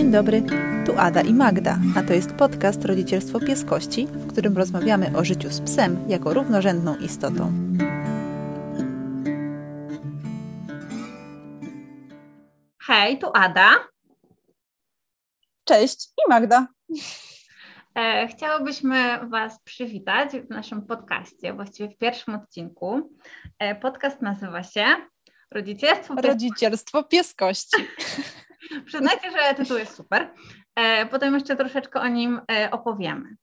Dzień dobry, tu Ada i Magda, a to jest podcast Rodzicielstwo Pieskości, w którym rozmawiamy o życiu z psem jako równorzędną istotą. Hej, tu Ada. Cześć i Magda. E, chciałybyśmy Was przywitać w naszym podcaście, właściwie w pierwszym odcinku. E, podcast nazywa się Rodzicielstwo, Rodzicielstwo Pieskości. Przyznajcie, że tytuł jest super. E, potem jeszcze troszeczkę o nim e, opowiemy.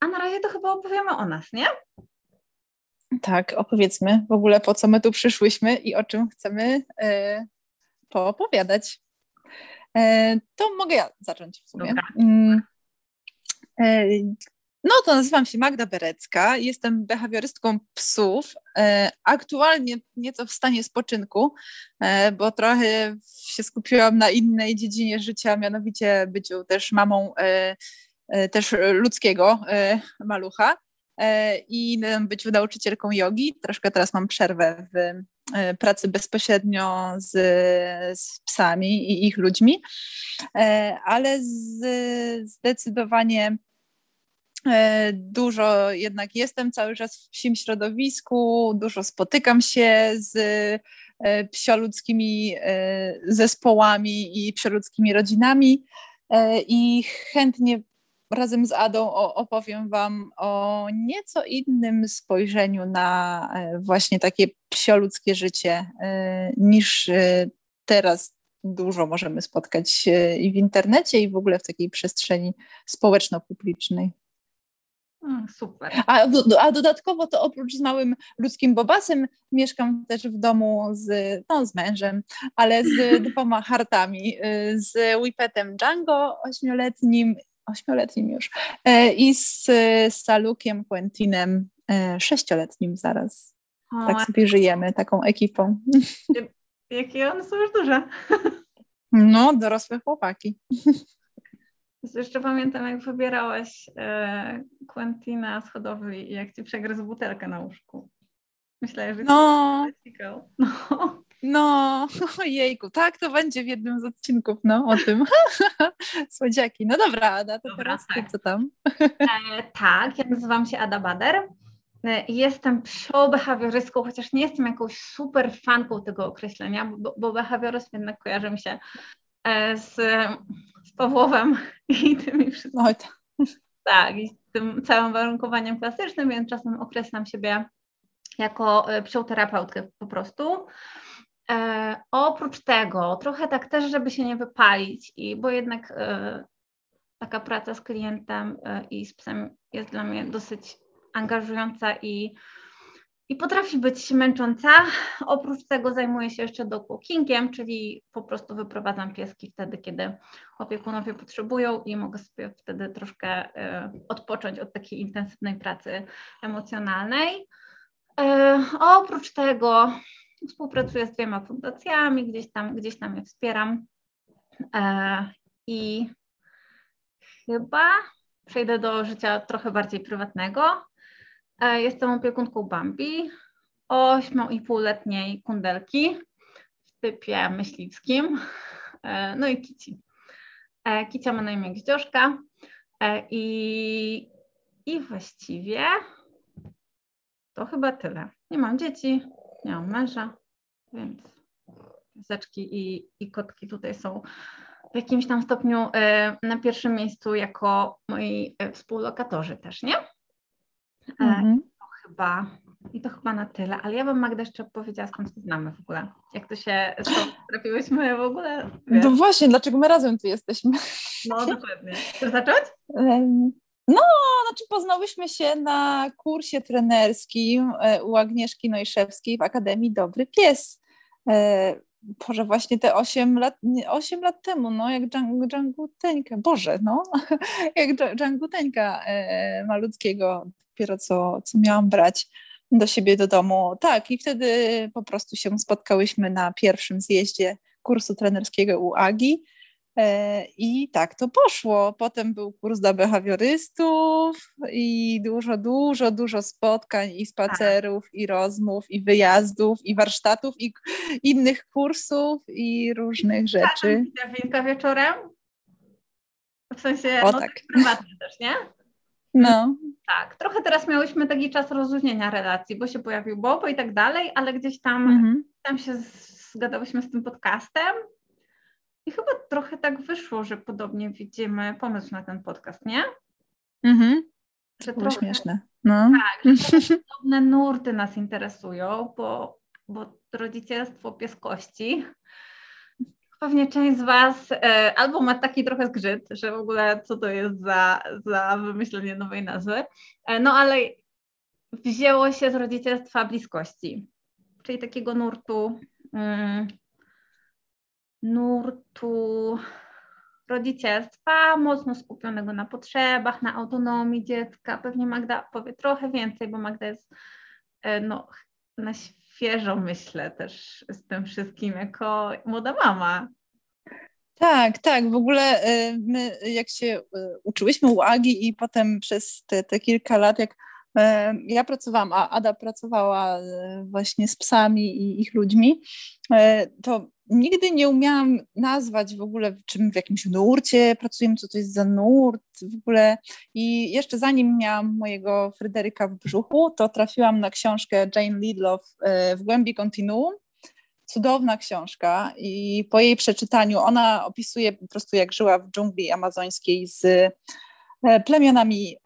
A na razie to chyba opowiemy o nas, nie? Tak, opowiedzmy w ogóle po co my tu przyszłyśmy i o czym chcemy e, poopowiadać. To mogę ja zacząć w sumie. No to nazywam się Magda Berecka, jestem behawiorystką psów, e, aktualnie nieco w stanie spoczynku, e, bo trochę się skupiłam na innej dziedzinie życia, mianowicie byciu też mamą e, też ludzkiego malucha i byciu nauczycielką jogi. Troszkę teraz mam przerwę w pracy bezpośrednio z, z psami i ich ludźmi, ale z, zdecydowanie dużo jednak jestem cały czas w psim środowisku, dużo spotykam się z e, psioludzkimi e, zespołami i psioludzkimi rodzinami i chętnie razem z Adą opowiem Wam o nieco innym spojrzeniu na właśnie takie psioludzkie życie niż teraz dużo możemy spotkać i w internecie, i w ogóle w takiej przestrzeni społeczno-publicznej. Super. A, a, dodatkowo to oprócz z małym ludzkim bobasem mieszkam też w domu z, no, z mężem, ale z dwoma hartami, y, z Whipetem Django ośmioletnim, ośmioletnim już e, i z, z Salukiem Quentinem e, sześcioletnim zaraz. O, tak sobie żyjemy, taką ekipą. Jakie one są już duże. No, dorosłe chłopaki. Jeszcze pamiętam, jak wybierałaś e, Quentina z hodowli i jak ci przegryzł butelkę na łóżku. Myślałam, że no. no. No, ojejku, tak to będzie w jednym z odcinków, no, o tym. Słodziaki. No dobra, Ada, to dobra, teraz tak. ty, co tam? E, tak, ja nazywam się Ada Bader. E, jestem psio-behawiorystką, chociaż nie jestem jakąś super fanką tego określenia, bo, bo behawioryzm jednak kojarzy mi się z z Pawłowem i tymi wszystkimi. Oj, tak. tak, i tym całym warunkowaniem klasycznym, więc czasem określam siebie jako e, psioterapeutkę po prostu. E, oprócz tego, trochę tak też, żeby się nie wypalić, i bo jednak e, taka praca z klientem e, i z psem jest dla mnie dosyć angażująca i i potrafi być męcząca. Oprócz tego zajmuję się jeszcze dogwalkingiem, czyli po prostu wyprowadzam pieski wtedy, kiedy opiekunowie potrzebują i mogę sobie wtedy troszkę y, odpocząć od takiej intensywnej pracy emocjonalnej. Y, oprócz tego współpracuję z dwiema fundacjami, gdzieś tam, gdzieś tam je wspieram y, i chyba przejdę do życia trochę bardziej prywatnego. E, jestem opiekunką Bambi, 8,5-letniej kundelki w typie myśliwskim, e, no i Kici. E, Kicia ma na imię Gdzioszka i, i właściwie to chyba tyle. Nie mam dzieci, nie mam męża, więc pieseczki i, i kotki tutaj są w jakimś tam stopniu na pierwszym miejscu jako moi współlokatorzy też, nie? Mm-hmm. To chyba, i to chyba na tyle, ale ja bym Magda jeszcze powiedziała, skąd się znamy w ogóle. Jak to się, trafiłyśmy w ogóle? Wiesz? No właśnie, dlaczego my razem tu jesteśmy? No dokładnie. Chcesz zacząć? No, znaczy poznałyśmy się na kursie trenerskim e, u Agnieszki Nojszewskiej w Akademii Dobry Pies. E, Boże, właśnie te 8 lat, 8 lat temu, no, jak Dżanguteńka, Boże, no, jak Dżanguteńka e, malutkiego, dopiero co, co miałam brać do siebie do domu. Tak, i wtedy po prostu się spotkałyśmy na pierwszym zjeździe kursu trenerskiego u Agi. E, I tak to poszło. Potem był kurs dla behawiorystów i dużo, dużo, dużo spotkań i spacerów, i rozmów, i wyjazdów, i warsztatów, i innych kursów, i różnych rzeczy. Winka wieczorem? W sensie, o, no, tak. prywatnie też, nie? No. Tak, trochę teraz miałyśmy taki czas rozluźnienia relacji, bo się pojawił Bobo i tak dalej, ale gdzieś tam, mhm. tam się zgadałyśmy z tym podcastem i chyba trochę tak wyszło, że podobnie widzimy pomysł na ten podcast, nie? Mhm. Że to trochę, śmieszne. No. Tak, że podobne nurty nas interesują, bo, bo rodzicielstwo pieskości pewnie część z Was e, albo ma taki trochę zgrzyt, że w ogóle co to jest za, za wymyślenie nowej nazwy, e, no ale wzięło się z rodzicielstwa bliskości, czyli takiego nurtu, mm, nurtu rodzicielstwa, mocno skupionego na potrzebach, na autonomii dziecka. Pewnie Magda powie trochę więcej, bo Magda jest e, no, na świeżo myślę też z tym wszystkim jako młoda mama. Tak, tak. W ogóle y, my jak się y, uczyłyśmy u Agi i potem przez te, te kilka lat, jak ja pracowałam, a Ada pracowała właśnie z psami i ich ludźmi, to nigdy nie umiałam nazwać w ogóle, czym w jakimś nurcie pracujemy, co to jest za nurt w ogóle. I jeszcze zanim miałam mojego Fryderyka w brzuchu, to trafiłam na książkę Jane Lidlow w głębi kontinuum cudowna książka i po jej przeczytaniu ona opisuje po prostu jak żyła w dżungli amazońskiej z e, plemionami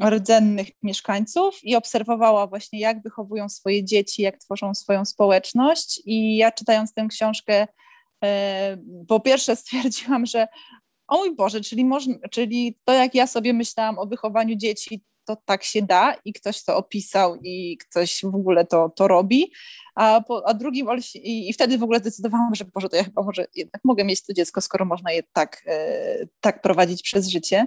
rdzennych mieszkańców i obserwowała właśnie jak wychowują swoje dzieci, jak tworzą swoją społeczność. I ja czytając tę książkę e, po pierwsze stwierdziłam, że o mój Boże, czyli, można, czyli to jak ja sobie myślałam o wychowaniu dzieci, to tak się da i ktoś to opisał i ktoś w ogóle to, to robi, a, po, a drugim i, i, wtedy w ogóle zdecydowałam, że Boże, to ja chyba może jednak mogę mieć to dziecko, skoro można je tak, e, tak prowadzić przez życie.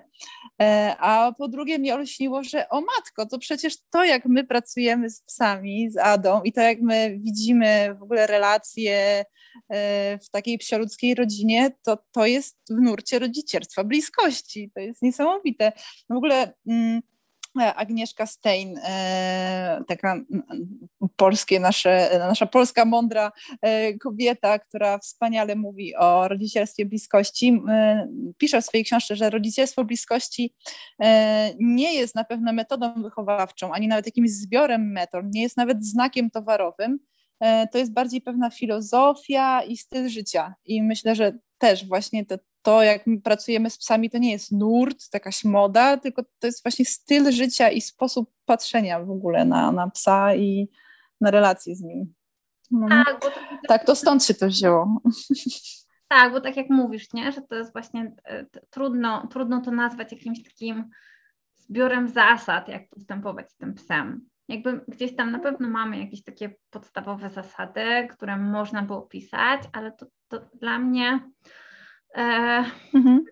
E, a po drugie mnie olśniło, że o matko, to przecież to jak my pracujemy z psami, z Adą i to jak my widzimy w ogóle relacje e, w takiej psioludzkiej rodzinie, to to jest w nurcie rodzicielstwa, bliskości. To jest niesamowite. W ogóle... Mm, Agnieszka Stein, e, taka polskie nasze, nasza polska mądra e, kobieta, która wspaniale mówi o rodzicielstwie bliskości. E, pisze w swojej książce, że rodzicielstwo bliskości nie jest na pewno metodą wychowawczą, ani nawet jakimś zbiorem metod, nie jest nawet znakiem towarowym. To jest bardziej pewna filozofia i styl życia. I myślę, że też właśnie to, to, jak my pracujemy z psami, to nie jest nurt, jakaś moda, tylko to jest właśnie styl życia i sposób patrzenia w ogóle na, na psa i na relacje z nim. No. Tak, to, tak, to stąd się to wzięło. Tak, bo tak jak mówisz, nie, że to jest właśnie e, trudno, trudno to nazwać jakimś takim zbiorem zasad, jak postępować z tym psem. Jakby gdzieś tam na pewno mamy jakieś takie podstawowe zasady, które można było pisać, ale to, to dla mnie E, mhm.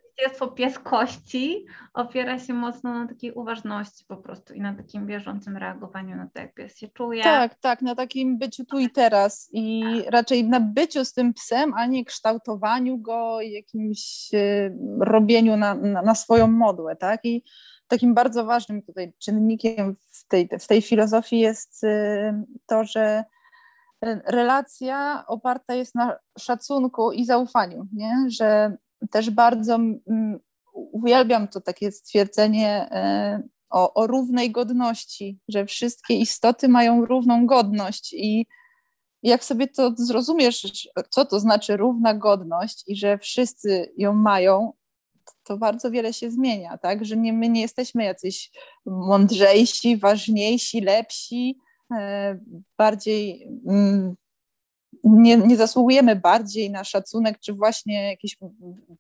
pies kości opiera się mocno na takiej uważności po prostu i na takim bieżącym reagowaniu na to, jak pies się czuje. Tak, tak, na takim byciu tu i teraz i tak. raczej na byciu z tym psem, a nie kształtowaniu go jakimś y, robieniu na, na, na, swoją modłę, tak? I takim bardzo ważnym tutaj czynnikiem w tej, w tej filozofii jest y, to, że relacja oparta jest na szacunku i zaufaniu, nie? że też bardzo uwielbiam to takie stwierdzenie e, o, o równej godności, że wszystkie istoty mają równą godność i jak sobie to zrozumiesz, co to znaczy równa godność i że wszyscy ją mają, to bardzo wiele się zmienia, tak? Że nie, my nie jesteśmy jacyś mądrzejsi, ważniejsi, lepsi, bardziej mm, nie, nie zasługujemy bardziej na szacunek, czy właśnie jakieś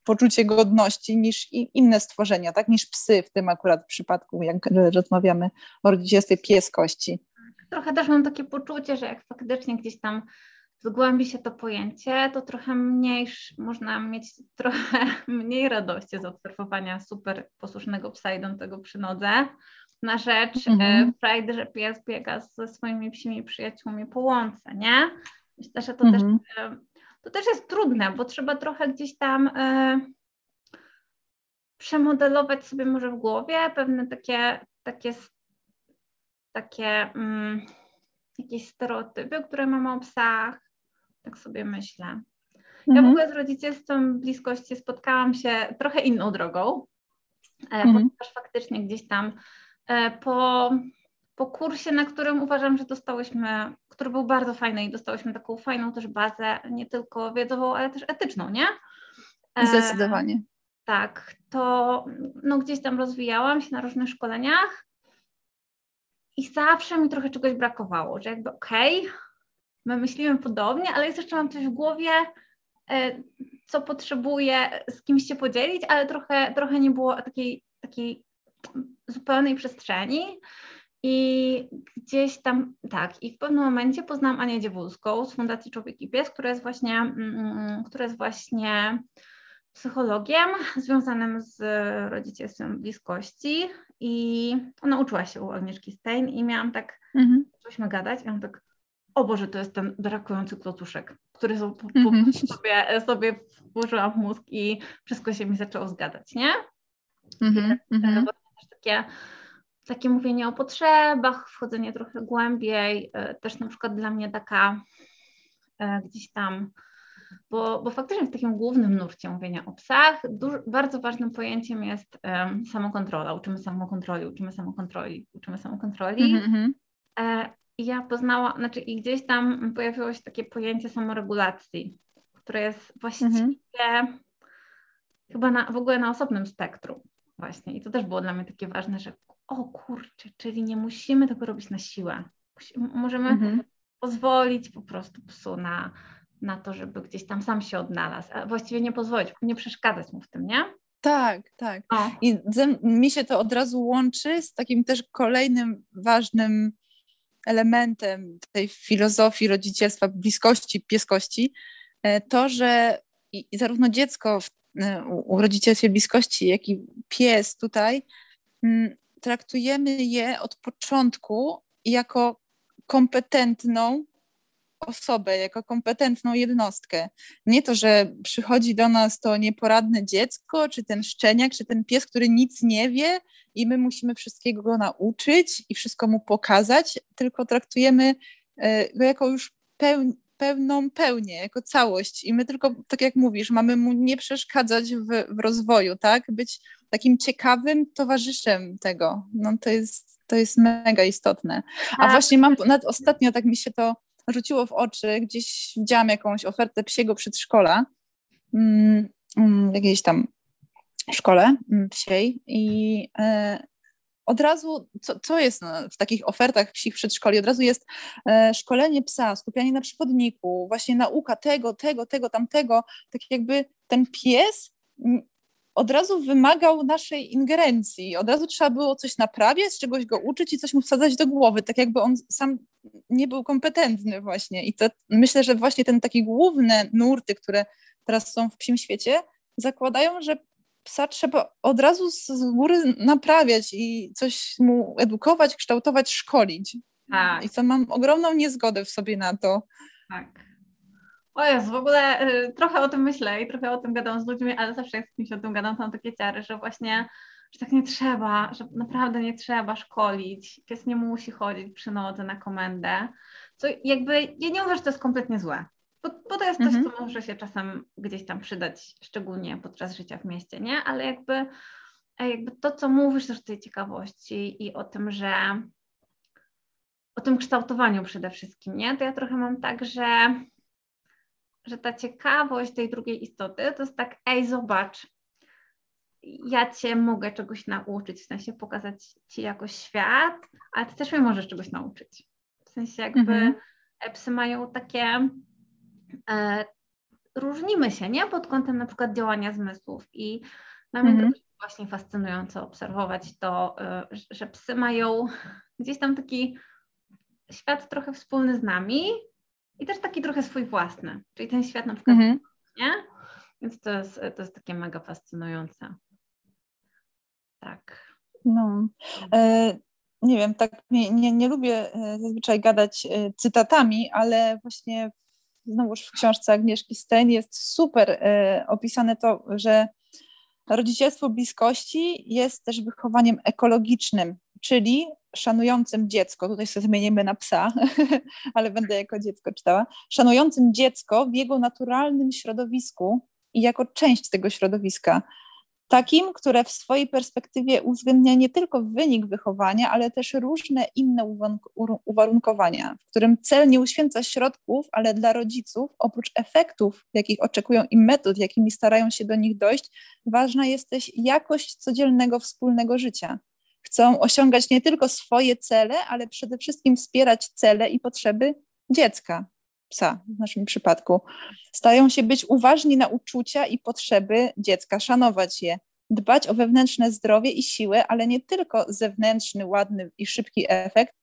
poczucie godności niż inne stworzenia, tak? Niż psy w tym akurat przypadku, jak rozmawiamy o rodzicielstwie pieskości. Trochę też mam takie poczucie, że jak faktycznie gdzieś tam zgłębi się to pojęcie, to trochę mniej, można mieć trochę mniej radości z obserwowania super posłusznego psa idącego przy nodze, na rzecz mhm. frajdy, że pies biega ze swoimi psimi przyjaciółmi po łące, nie? Myślę, że to mhm. też to też jest trudne, bo trzeba trochę gdzieś tam e, przemodelować sobie może w głowie pewne takie, takie, takie mm, jakieś stereotypy, które mamy o psach. Tak sobie myślę. Ja w mhm. ogóle z rodzicielstwem bliskości spotkałam się trochę inną drogą, e, mhm. ponieważ faktycznie gdzieś tam e, po, po kursie, na którym uważam, że dostałyśmy, który był bardzo fajny i dostałyśmy taką fajną też bazę, nie tylko wiedzową, ale też etyczną, nie? E, Zdecydowanie. Tak, to no, gdzieś tam rozwijałam się na różnych szkoleniach i zawsze mi trochę czegoś brakowało, że jakby okej, okay, my myślimy podobnie, ale jest jeszcze mam coś w głowie, e, co potrzebuję z kimś się podzielić, ale trochę, trochę nie było takiej, takiej zupełnej przestrzeni. I gdzieś tam, tak, i w pewnym momencie poznałam Anię Dziewulską z Fundacji Człowiek i Pies, która jest właśnie, mm, która jest właśnie psychologiem związanym z rodzicielstwem bliskości i ona uczyła się u Agnieszki Stein i miałam tak, mhm. zaczęłyśmy gadać i miałam tak, o Boże, to jest ten brakujący klocuszek, który so, po, mhm. sobie, sobie włożyłam w mózg i wszystko się mi zaczęło zgadzać, nie? Mhm. I tak, mhm. Takie, takie mówienie o potrzebach, wchodzenie trochę głębiej, e, też na przykład dla mnie taka e, gdzieś tam bo, bo faktycznie w takim głównym nurcie mówienia o psach bardzo ważnym pojęciem jest um, samokontrola. Uczymy samokontroli, uczymy samokontroli, uczymy samokontroli. Mm-hmm. E, I ja poznałam, znaczy i gdzieś tam pojawiło się takie pojęcie samoregulacji, które jest właściwie mm-hmm. chyba na, w ogóle na osobnym spektrum właśnie. I to też było dla mnie takie ważne, że o kurczę, czyli nie musimy tego robić na siłę. Możemy mm-hmm. pozwolić po prostu psu na na to, żeby gdzieś tam sam się odnalazł, a właściwie nie pozwolić, nie przeszkadzać mu w tym, nie? Tak, tak. O. I mi się to od razu łączy z takim też kolejnym ważnym elementem tej filozofii rodzicielstwa, bliskości, pieskości, e, to, że i zarówno dziecko w, u rodzicielstwie bliskości, jak i pies tutaj, mm, traktujemy je od początku jako kompetentną osobę, jako kompetentną jednostkę. Nie to, że przychodzi do nas to nieporadne dziecko, czy ten szczeniak, czy ten pies, który nic nie wie i my musimy wszystkiego go nauczyć i wszystko mu pokazać, tylko traktujemy e, go jako już peł, pełną pełnię, jako całość i my tylko, tak jak mówisz, mamy mu nie przeszkadzać w, w rozwoju, tak? Być takim ciekawym towarzyszem tego. No to jest, to jest mega istotne. A tak. właśnie mam, nawet ostatnio tak mi się to rzuciło w oczy, gdzieś widziałam jakąś ofertę psiego przedszkola mm, mm, jakiejś tam szkole mm, psiej i e, od razu, co, co jest w takich ofertach psich przedszkoli, od razu jest e, szkolenie psa, skupianie na przewodniku, właśnie nauka tego, tego, tego, tamtego, tak jakby ten pies od razu wymagał naszej ingerencji. Od razu trzeba było coś naprawiać, czegoś go uczyć i coś mu wsadzać do głowy, tak jakby on sam nie był kompetentny właśnie. I to myślę, że właśnie ten takie główne nurty, które teraz są w psim świecie, zakładają, że psa trzeba od razu z góry naprawiać i coś mu edukować, kształtować, szkolić. Tak. I co mam ogromną niezgodę w sobie na to. Tak. O Jezu, w ogóle y, trochę o tym myślę i trochę o tym gadam z ludźmi, ale zawsze jak z kimś o tym gadam, to mam takie ciary, że właśnie, że tak nie trzeba, że naprawdę nie trzeba szkolić, pies nie musi chodzić przy nodze na komendę, co jakby, ja nie mówię, że to jest kompletnie złe, bo, bo to jest coś, mhm. co może się czasem gdzieś tam przydać, szczególnie podczas życia w mieście, nie? Ale jakby, jakby to, co mówisz też o tej ciekawości i o tym, że o tym kształtowaniu przede wszystkim, nie? To ja trochę mam tak, że że ta ciekawość tej drugiej istoty to jest tak, ej, zobacz, ja cię mogę czegoś nauczyć, w sensie pokazać ci jakoś świat, ale ty też mnie możesz czegoś nauczyć. W sensie jakby mhm. psy mają takie, e, różnimy się, nie? Pod kątem na przykład działania zmysłów i dla mnie mhm. to właśnie fascynujące obserwować to, e, że psy mają gdzieś tam taki świat trochę wspólny z nami, i też taki trochę swój własny, czyli ten świat na przykład, mhm. nie? Więc to jest, to jest takie mega fascynujące. Tak. No. E, nie wiem, tak nie, nie, nie lubię e, zazwyczaj gadać e, cytatami, ale właśnie znowuż w książce Agnieszki Stein jest super e, opisane to, że rodzicielstwo bliskości jest też wychowaniem ekologicznym, czyli szanującym dziecko, tutaj sobie zmienimy na psa, ale będę jako dziecko czytała, szanującym dziecko w jego naturalnym środowisku i jako część tego środowiska takim, które w swojej perspektywie uwzględnia nie tylko wynik wychowania, ale też różne inne uwarunkowania, w którym cel nie uświęca środków, ale dla rodziców, oprócz efektów, jakich oczekują i metod, jakimi starają się do nich dojść, ważna jest też jakość codziennego wspólnego życia. Chcą osiągać nie tylko swoje cele, ale przede wszystkim wspierać cele i potrzeby dziecka psa w naszym przypadku, stają się być uważni na uczucia i potrzeby dziecka, szanować je, dbać o wewnętrzne zdrowie i siłę, ale nie tylko zewnętrzny, ładny i szybki efekt,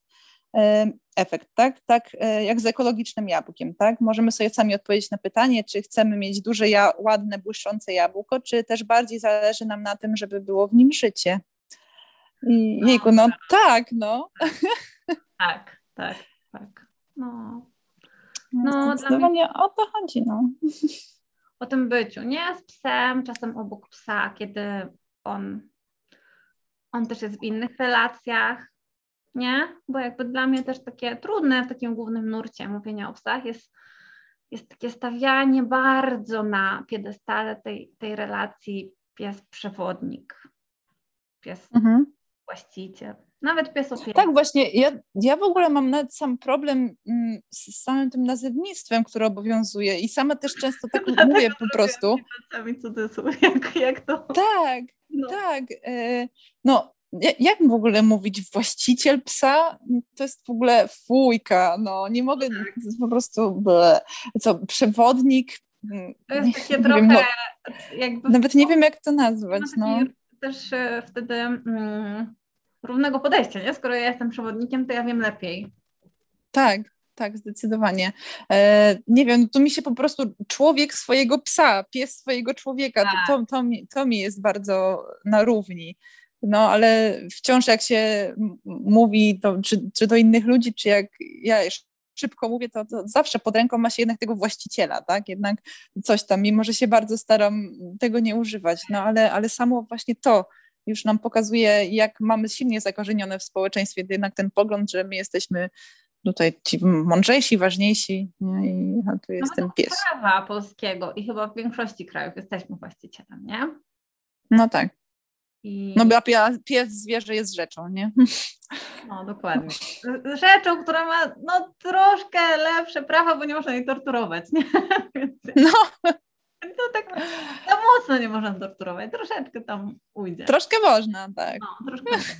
efekt, tak? Tak e, jak z ekologicznym jabłkiem, tak? Możemy sobie sami odpowiedzieć na pytanie, czy chcemy mieć duże, ja, ładne, błyszczące jabłko, czy też bardziej zależy nam na tym, żeby było w nim życie. I, jejku, no tak, no. Tak, tak, tak. No. No, zdecydowanie mnie... o to chodzi, no. O tym byciu, nie? Z psem, czasem obok psa, kiedy on, on też jest w innych relacjach, nie? Bo jakby dla mnie też takie trudne w takim głównym nurcie mówienia o psach jest, jest takie stawianie bardzo na piedestale tej, tej relacji pies-przewodnik, pies-właściciel. Mhm. Nawet pies opieki. Tak, właśnie. Ja, ja w ogóle mam nawet sam problem mm, z samym tym nazewnictwem, które obowiązuje i sama też często tak mówię po prostu. Cudzysłów, jak, jak to? Tak, no. tak. E, no, jak w ogóle mówić właściciel psa? To jest w ogóle fujka, no nie mogę, tak. po prostu ble. co, przewodnik? Mm, to jest takie trochę wiem, no, jakby... Nawet nie wiem jak to nazwać, no. Też e, wtedy... Mm, równego podejścia, nie? Skoro ja jestem przewodnikiem, to ja wiem lepiej. Tak, tak, zdecydowanie. E, nie wiem, tu mi się po prostu człowiek swojego psa, pies swojego człowieka, tak. to, to, to, mi, to mi jest bardzo na równi. No, ale wciąż jak się mówi, to, czy, czy do innych ludzi, czy jak ja szybko mówię, to, to, zawsze pod ręką ma się jednak tego właściciela, tak? Jednak coś tam, mimo że się bardzo staram tego nie używać, no ale, ale samo właśnie to, już nam pokazuje, jak mamy silnie zakorzenione w społeczeństwie jednak ten pogląd, że my jesteśmy tutaj ci mądrzejsi, ważniejsi nie? i a tu jest no, ten pies. prawa polskiego i chyba w większości krajów jesteśmy właścicielem, nie? No tak. I... No bo pies, zwierzę jest rzeczą, nie? No dokładnie. Rzeczą, która ma no, troszkę lepsze prawa, bo nie można jej torturować, nie? No. To tak za mocno nie można torturować, troszeczkę tam ujdzie. Troszkę można, tak. No, troszkę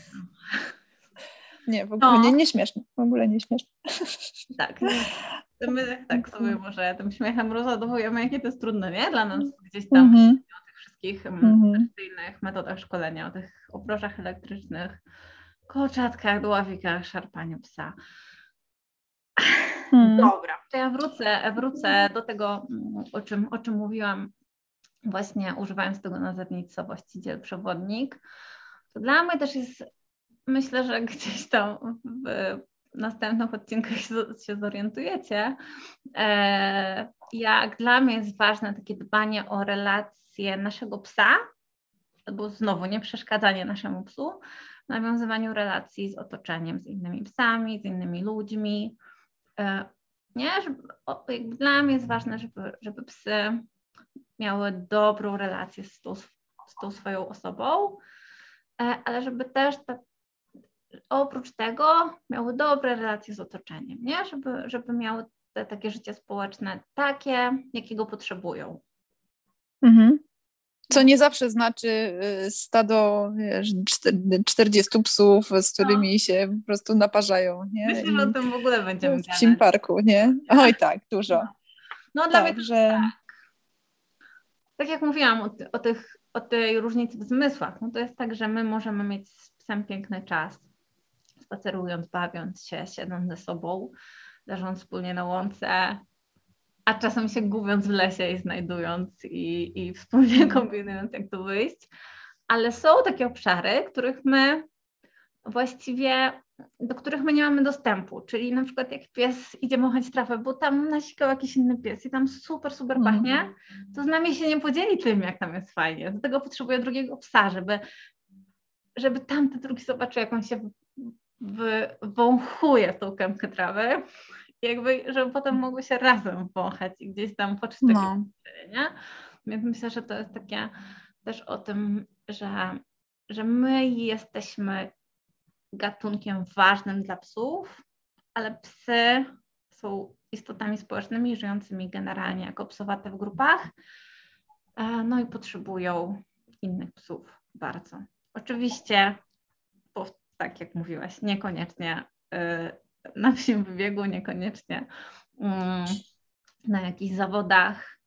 Nie, w ogóle no. nie, nie śmieszne, w ogóle nie śmieszne. Tak, my tak sobie może tym śmiechem rozładowujemy, jakie to jest trudne, nie? Dla nas gdzieś tam mm -hmm. o tych wszystkich mm -hmm. metodach szkolenia, o tych obrożach elektrycznych, kolczatkach, dławikach, szarpaniu psa. Hmm. Dobra, to ja wrócę, wrócę do tego, o czym, o czym mówiłam, właśnie używając tego nazewnictwa właściciel, przewodnik. To dla mnie też jest, myślę, że gdzieś tam w następnych odcinkach się, zorientujecie, e, jak dla mnie jest ważne takie dbanie o relacje naszego psa, albo znowu nie przeszkadzanie naszemu psu, nawiązywaniu relacji z otoczeniem, z innymi psami, z innymi ludźmi, nie? Żeby, dla mnie jest ważne, żeby, żeby psy miały dobrą relację z tą, z tą swoją osobą, e, ale żeby też ta, oprócz tego miały dobre relacje z otoczeniem, nie? Żeby, żeby miały te takie życie społeczne takie, jakiego potrzebują. Mhm. Co nie zawsze znaczy y, stado wiesz, 40 psów, z którymi no. się po prostu naparzają. Nie? Myślę, że o tym w ogóle będziemy W Sim Parku, nie? Oj tak, dużo. No, no dla tak, mnie że... tak. tak jak mówiłam o, o, tych, o tej różnicy w zmysłach, no to jest tak, że my możemy mieć z psem piękny czas, spacerując, bawiąc się, siedząc ze sobą, leżąc wspólnie na łące, a czasem się gubiąc w lesie i znajdując i, i wspólnie mhm. kombinując, jak tu wyjść. Ale są takie obszary, których my właściwie do których my nie mamy dostępu, czyli na przykład jak pies idzie machać trawę, bo tam nasikał jakiś inny pies i tam super, super mhm. pachnie, to z nami się nie podzieli tym, jak tam jest fajnie. Do tego potrzebuje drugiego psa, żeby, żeby tamte drugi zobaczył, jak on się wąchuje w tą kępkę trawy, jakby, żeby potem mogły się razem wąchać i gdzieś tam poczuć takie no. nie? Więc myślę, że to jest takie też o tym, że, że my jesteśmy gatunkiem ważnym dla psów, ale psy są istotami społecznymi, żyjącymi generalnie jako psowate w grupach, e, no i potrzebują innych psów bardzo. Oczywiście, bo tak jak mówiłaś, niekoniecznie e, na wsim wybiegu, niekoniecznie mm, na jakichś zawodach,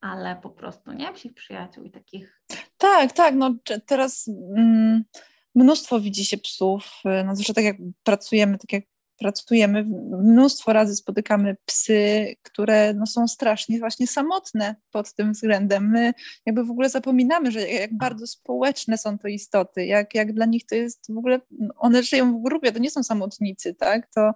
ale po prostu, nie? Psich przyjaciół i takich. Tak, tak, no teraz mm, mnóstwo widzi się psów, y, no zresztą tak jak pracujemy, tak jak pracujemy, mnóstwo razy spotykamy psy, które no, są strasznie właśnie samotne pod tym względem. My jakby w ogóle zapominamy, że jak bardzo społeczne są to istoty, jak, jak dla nich to jest w ogóle, one żyją w grupie, to nie są samotnicy, tak, to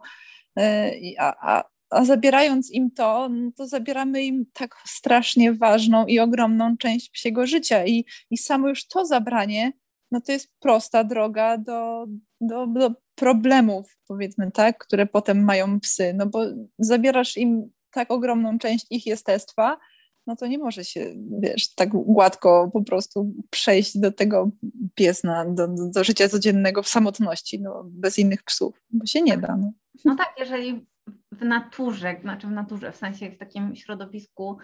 y, a, a, a zabierając im to, no to zabieramy im tak strasznie ważną i ogromną część psiego życia i, i samo już to zabranie no to jest prosta droga do, do, do problemów, powiedzmy, tak, które potem mają psy, no bo zabierasz im tak ogromną część ich jestestwa, no to nie może się, wiesz, tak gładko po prostu przejść do tego piesna, do, do, życia codziennego w samotności, no, bez innych psów, bo się nie da. No, no tak, jeżeli w naturze, znaczy w naturze, w sensie w takim środowisku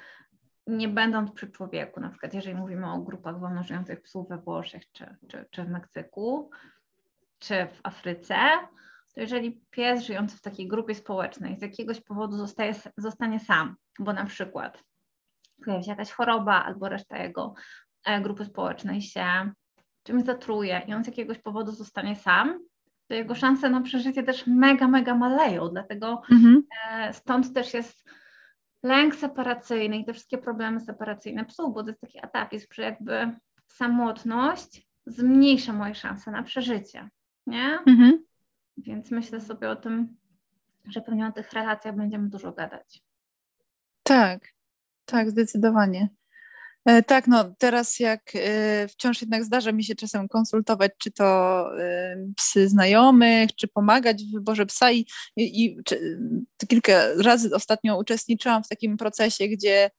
nie będąc przy człowieku, na przykład jeżeli mówimy o grupach wolno żyjących psów we Włoszech, czy, czy, czy w Meksyku, czy w Afryce, to jeżeli pies żyjący w takiej grupie społecznej z jakiegoś powodu zostaje, zostanie sam, bo na przykład pojawi się jakaś choroba albo reszta jego e, grupy społecznej się czymś zatruje i on z jakiegoś powodu zostanie sam, to jego szanse na przeżycie też mega, mega maleją. Dlatego mhm. E, stąd też jest lęk separacyjny i te wszystkie problemy separacyjne psów, bo to jest taki atapizm, że jakby samotność zmniejsza moje szanse na przeżycie, nie? Mhm. Więc myślę sobie o tym, że pewnie o tych relacjach będziemy dużo gadać. Tak, tak, zdecydowanie. E, tak, no teraz jak e, wciąż jednak zdarza mi się czasem konsultować, czy to e, psy znajomych, czy pomagać w wyborze psa i, i, i czy, kilka razy ostatnio uczestniczyłam w takim procesie, gdzie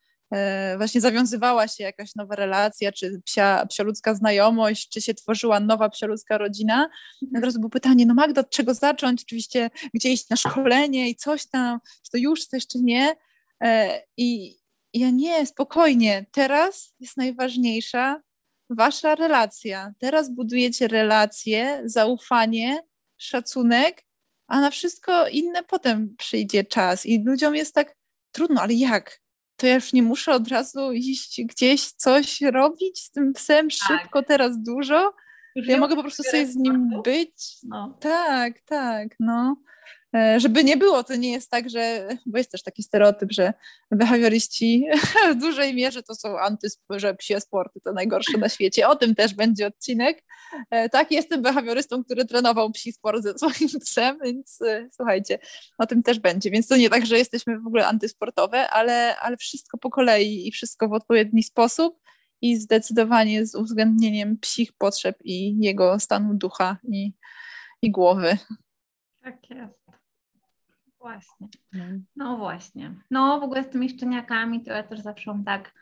właśnie zawiązywała się jakaś nowa relacja, czy psia, psioludzka znajomość, czy się tworzyła nowa psioludzka rodzina. Od razu było pytanie, no Magda, od czego zacząć? Oczywiście gdzie iść na szkolenie i coś tam, czy to już, to jeszcze nie. I, ja nie, spokojnie, teraz jest najważniejsza wasza relacja. Teraz budujecie relacje, zaufanie, szacunek, a na wszystko inne potem przyjdzie czas. I ludziom jest tak trudno, ale jak? To ja już nie muszę od razu iść gdzieś coś robić z tym psem tak. szybko, teraz dużo. Już ja mogę po prostu sobie z nim być. No. Tak, tak, no. E, żeby nie było, to nie jest tak, że, bo jest też taki stereotyp, że behawioryści w dużej mierze to są anty, że psie sporty to najgorsze na świecie. O tym też będzie odcinek. E, tak, jestem behawiorystą, który trenował psi sport ze swoim psem, więc e, słuchajcie, o tym też będzie. Więc to nie tak, że jesteśmy w ogóle antysportowe, ale, ale wszystko po kolei i wszystko w odpowiedni sposób i zdecydowanie z uwzględnieniem psich potrzeb i jego stanu ducha i, i głowy. Tak jest. Właśnie. Mhm. No właśnie. No w ogóle z tymi szczeniakami to ja też zawsze mam tak,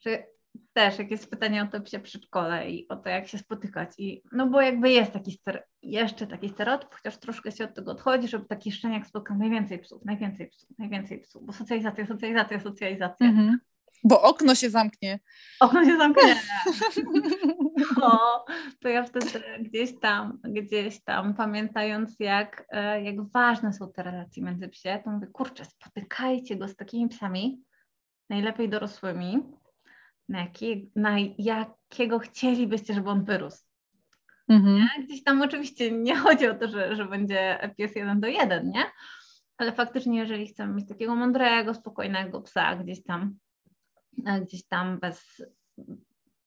że też jak jest pytanie o to psie przedszkole i o to, jak się spotykać. I, no bo jakby jest taki jeszcze taki stereotyp, chociaż troszkę się od tego odchodzi, żeby taki szczeniak spotkał najwięcej psów, najwięcej psów, najwięcej psów, bo socjalizacja, socjalizacja, socjalizacja. Mhm. Bo okno się zamknie. Okno się zamknie. No, to ja wtedy gdzieś tam, gdzieś tam, pamiętając jak, e, jak ważne są te relacje między psie, to mówię, kurczę, spotykajcie go z takimi psami, najlepiej dorosłymi, na, jakie, na jakiego chcielibyście, żeby on wyrósł. Mhm. Gdzieś tam oczywiście nie chodzi o to, że, że będzie pies jeden do jeden, nie? Ale faktycznie, jeżeli chcemy mieć takiego mądrego, spokojnego psa gdzieś tam, gdzieś tam bez,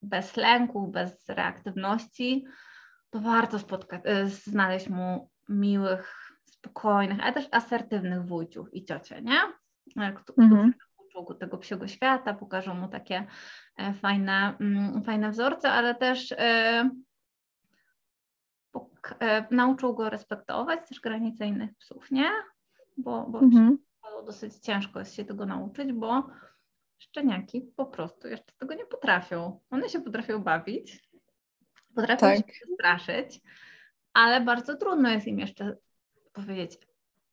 bez lęku, bez reaktywności, to warto spotkać, e, znaleźć mu miłych, spokojnych, ale też asertywnych wujciów i ciocie, nie? Którzy mhm. uczą tego psiego świata, pokażą mu takie fajne, mm, fajne wzorce, ale też nauczył go respektować też granice innych psów, nie? Bo, bo mhm. dosyć ciężko jest się tego nauczyć, bo szczeniaki po prostu jeszcze tego nie potrafią. One się potrafią bawić, potrafią tak. się straszyć, ale bardzo trudno jest im jeszcze powiedzieć,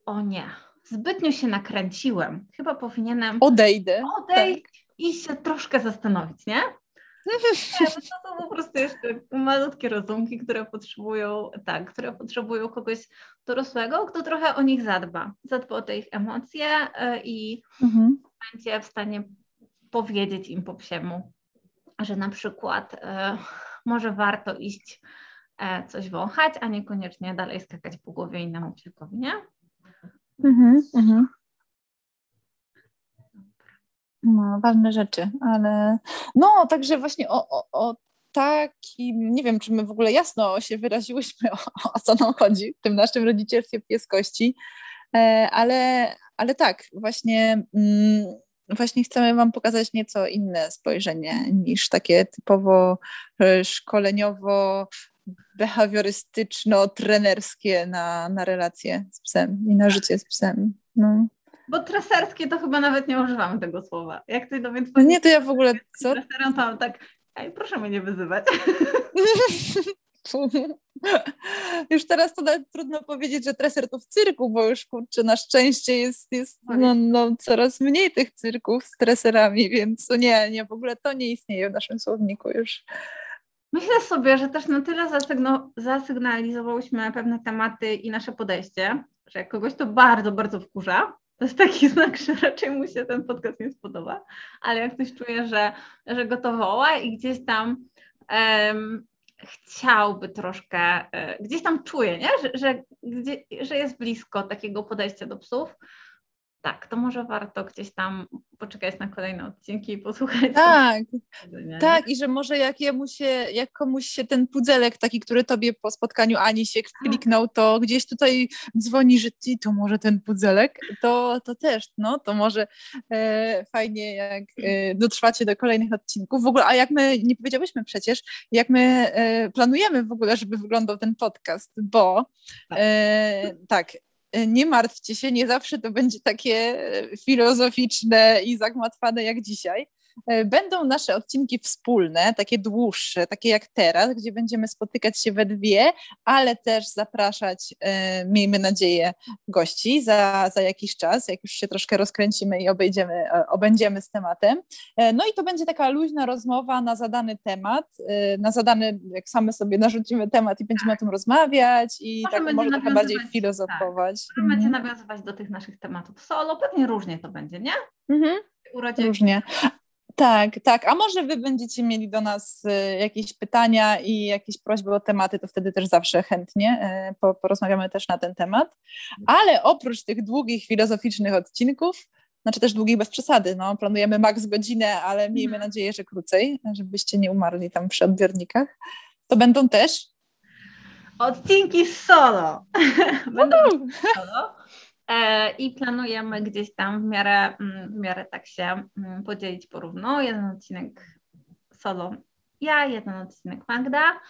o nie, zbytnio się nakręciłem, chyba powinienem odejdę, odejść tak. i się troszkę zastanowić, nie? Nie, to są po prostu jeszcze malutkie rozumki, które potrzebują, tak, które potrzebują kogoś dorosłego, kto trochę o nich zadba. Zadba o te ich emocje e, i mhm. będzie w stanie powiedzieć im po psiemu, że na przykład e, może warto iść e, coś wąchać, a niekoniecznie dalej skakać po głowie innemu psikowi, nie? Mhm, mhm. No, ważne rzeczy, ale no, także właśnie o, o, o takim, nie wiem, czy my w ogóle jasno się wyraziłyśmy, o, o co nam chodzi w tym naszym rodzicielstwie pieskości, e, ale, ale tak, właśnie, mm, właśnie chcemy Wam pokazać nieco inne spojrzenie niż takie typowo e, szkoleniowo behawiorystyczno-trenerskie na, na relacje z psem i na życie z psem. No. Bo treserskie to chyba nawet nie używamy tego słowa. Jak ty do mnie no Nie, to ja w ogóle co? Treserem to tak, ej, proszę mnie nie wyzywać. już teraz to nawet trudno powiedzieć, że treser to w cyrku, bo już kurczę, na szczęście jest, jest no, no, coraz mniej tych cyrków z treserami, więc nie, nie, w ogóle to nie istnieje w naszym słowniku już. Myślę sobie, że też na tyle zasygnalizowałyśmy pewne tematy i nasze podejście, że jak kogoś to bardzo, bardzo wkurza, to jest taki znak, że raczej mu się ten podcast nie spodoba, ale jak ktoś czuje, że, że go to woła i gdzieś tam um, chciałby troszkę, e, gdzieś tam czuje, nie? Że, że, że jest blisko takiego podejścia do psów, tak, to może warto gdzieś tam poczekać na kolejne odcinki i posłuchać. Tak, tak i że może jak, jemu się, jak komuś się ten pudzelek taki, który tobie po spotkaniu Ani się kliknął, to gdzieś tutaj dzwoni, że ty, to może ten pudzelek, to, to też, no, to może e, fajnie jak e, dotrwacie do kolejnych odcinków. W ogóle, a jak my, nie powiedziałyśmy przecież, jak my e, planujemy w ogóle, żeby wyglądał ten podcast, bo tak, e, tak nie martwcie się, nie zawsze to będzie takie e, filozoficzne i zagmatwane jak dzisiaj. E, będą nasze odcinki wspólne, takie dłuższe, takie jak teraz, gdzie będziemy spotykać się we dwie, ale też zapraszać, e, miejmy nadzieję, gości za, za jakiś czas, jak już się troszkę rozkręcimy i obejdziemy, e, obędziemy z tematem. No i to będzie taka luźna rozmowa na zadany temat, na zadany, jak same sobie narzucimy temat i będziemy o tym rozmawiać i może tak może trochę bardziej filozofować. Tak. Będziecie mhm. nawiązywać do tych naszych tematów solo, pewnie różnie to będzie, nie? Mhm. Różnie. Tak, tak. A może wy będziecie mieli do nas y, jakieś pytania i jakieś prośby o tematy, to wtedy też zawsze chętnie y, porozmawiamy też na ten temat. Ale oprócz tych długich filozoficznych odcinków, znaczy też długich bez przesady, no, planujemy maks godzinę, ale miejmy mhm. nadzieję, że krócej, żebyście nie umarli tam przy odbiornikach. To będą też odcinki solo. będą solo. E, i planujemy gdzieś tam w miarę, mm, w miarę tak się mm, podzielić porówno. Jeden odcinek solo ja, jeden odcinek Magda.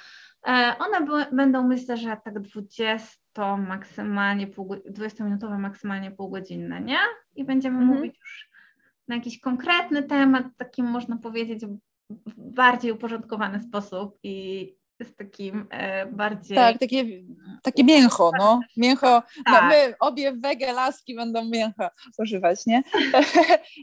E, one będą myślę, że tak 20 maksymalnie pół, 20-minutowe maksymalnie półgodzinne, nie? I będziemy mhm. mówić już na jakiś konkretny temat, takim można powiedzieć w bardziej uporządkowany sposób i, z takim e, bardziej... Tak, takie, takie mięcho, no. Mięcho, no, tak. no, my obie wege laski będą mięcha używać, nie?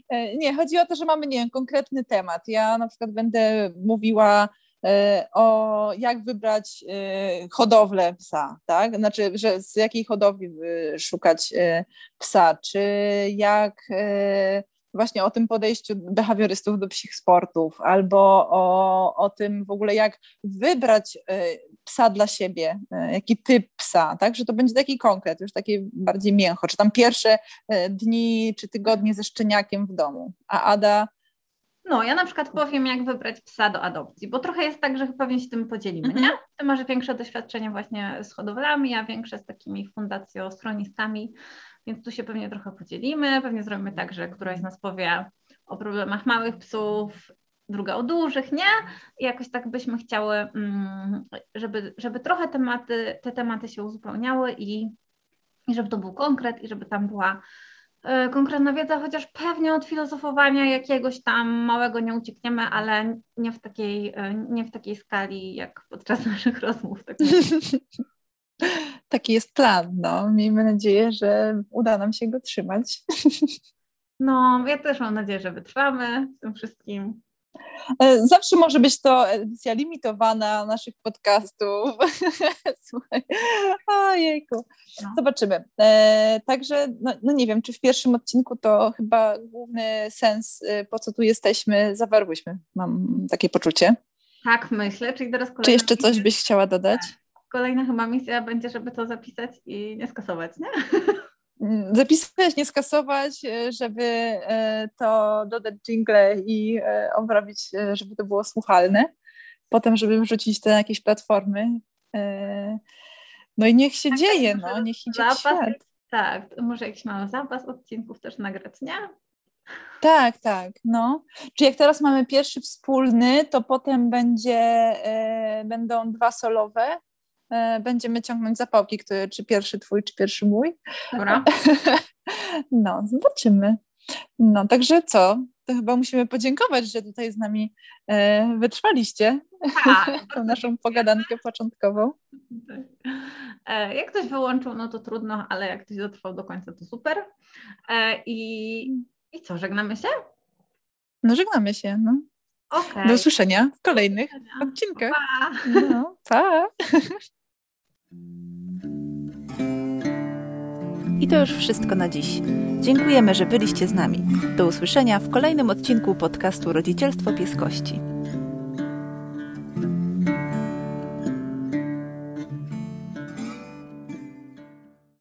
E, nie, chodzi o to, że mamy, nie wiem, konkretny temat. Ja na przykład będę mówiła e, o jak wybrać e, hodowlę psa, tak? Znaczy, że z jakiej hodowli szukać psa, czy jak właśnie o tym podejściu behawiorystów do psich sportów, albo o, o tym w ogóle, jak wybrać e, psa dla siebie, e, jaki typ psa, tak, że to będzie taki konkret, już takie bardziej mięcho, czy tam pierwsze e, dni czy tygodnie ze szczeniakiem w domu. A Ada No, ja na przykład powiem, jak wybrać psa do adopcji, bo trochę jest tak, że pewnie się tym podzielimy, nie? Mhm. Ty masz większe doświadczenie właśnie z hodowlami, a większe z takimi fundacjo-schroniskami, więc tu się pewnie trochę podzielimy, pewnie zrobimy tak, że któraś z nas powie o problemach małych psów, druga o dużych, nie? I jakoś tak byśmy chciały, mm, żeby, żeby trochę tematy, te tematy się uzupełniały i, i żeby to był konkret i żeby tam była e, konkretna wiedza, chociaż pewnie od filozofowania jakiegoś tam małego nie uciekniemy, ale nie w takiej, e, nie w takiej skali jak podczas naszych rozmów. Tak Taki jest plan, no. Miejmy nadzieję, że uda nam się go trzymać. No, ja też mam nadzieję, że wytrwamy z tym wszystkim. E, zawsze może być to edycja limitowana naszych podcastów. Słuchaj, ojejku. No. Zobaczymy. E, także, no, no, nie wiem, czy w pierwszym odcinku to chyba główny sens, e, po co tu jesteśmy, zawarłyśmy. Mam takie poczucie. Tak, myślę. Czyli teraz Czy jeszcze coś byś chciała dodać? Kolejna chyba misja będzie, żeby to zapisać i nie skasować, nie? zapisać, nie skasować, e, żeby e, to dodać jingle i e, obrobić, żeby to było słuchalne. Potem, żeby wrzucić to na jakieś platformy. No i niech się tak, dzieje, tak, no, niech idzie zapas, świat. Tak, może jakiś mały zapas odcinków też nagrać, nie? Tak, tak, no. Czy jak teraz mamy pierwszy wspólny, to potem będzie, będą dwa solowe, E, będziemy ciągnąć zapałki, który, czy pierwszy twój, czy pierwszy mój. Dobra. No, zobaczymy. No, także co? To chyba musimy podziękować, że tutaj z nami e, wytrwaliście tak. tą naszą pogadankę początkową. E, jak ktoś wyłączył, no to trudno, ale jak ktoś dotrwał do końca, to super. E, i, I co, żegnamy się? No, żegnamy się. No. Okay. Do usłyszenia w kolejnych odcinkach. Pa. No, pa. I to już wszystko na dziś. Dziękujemy, że byliście z nami. Do usłyszenia w kolejnym odcinku podcastu Rodzicielstwo Pieskości.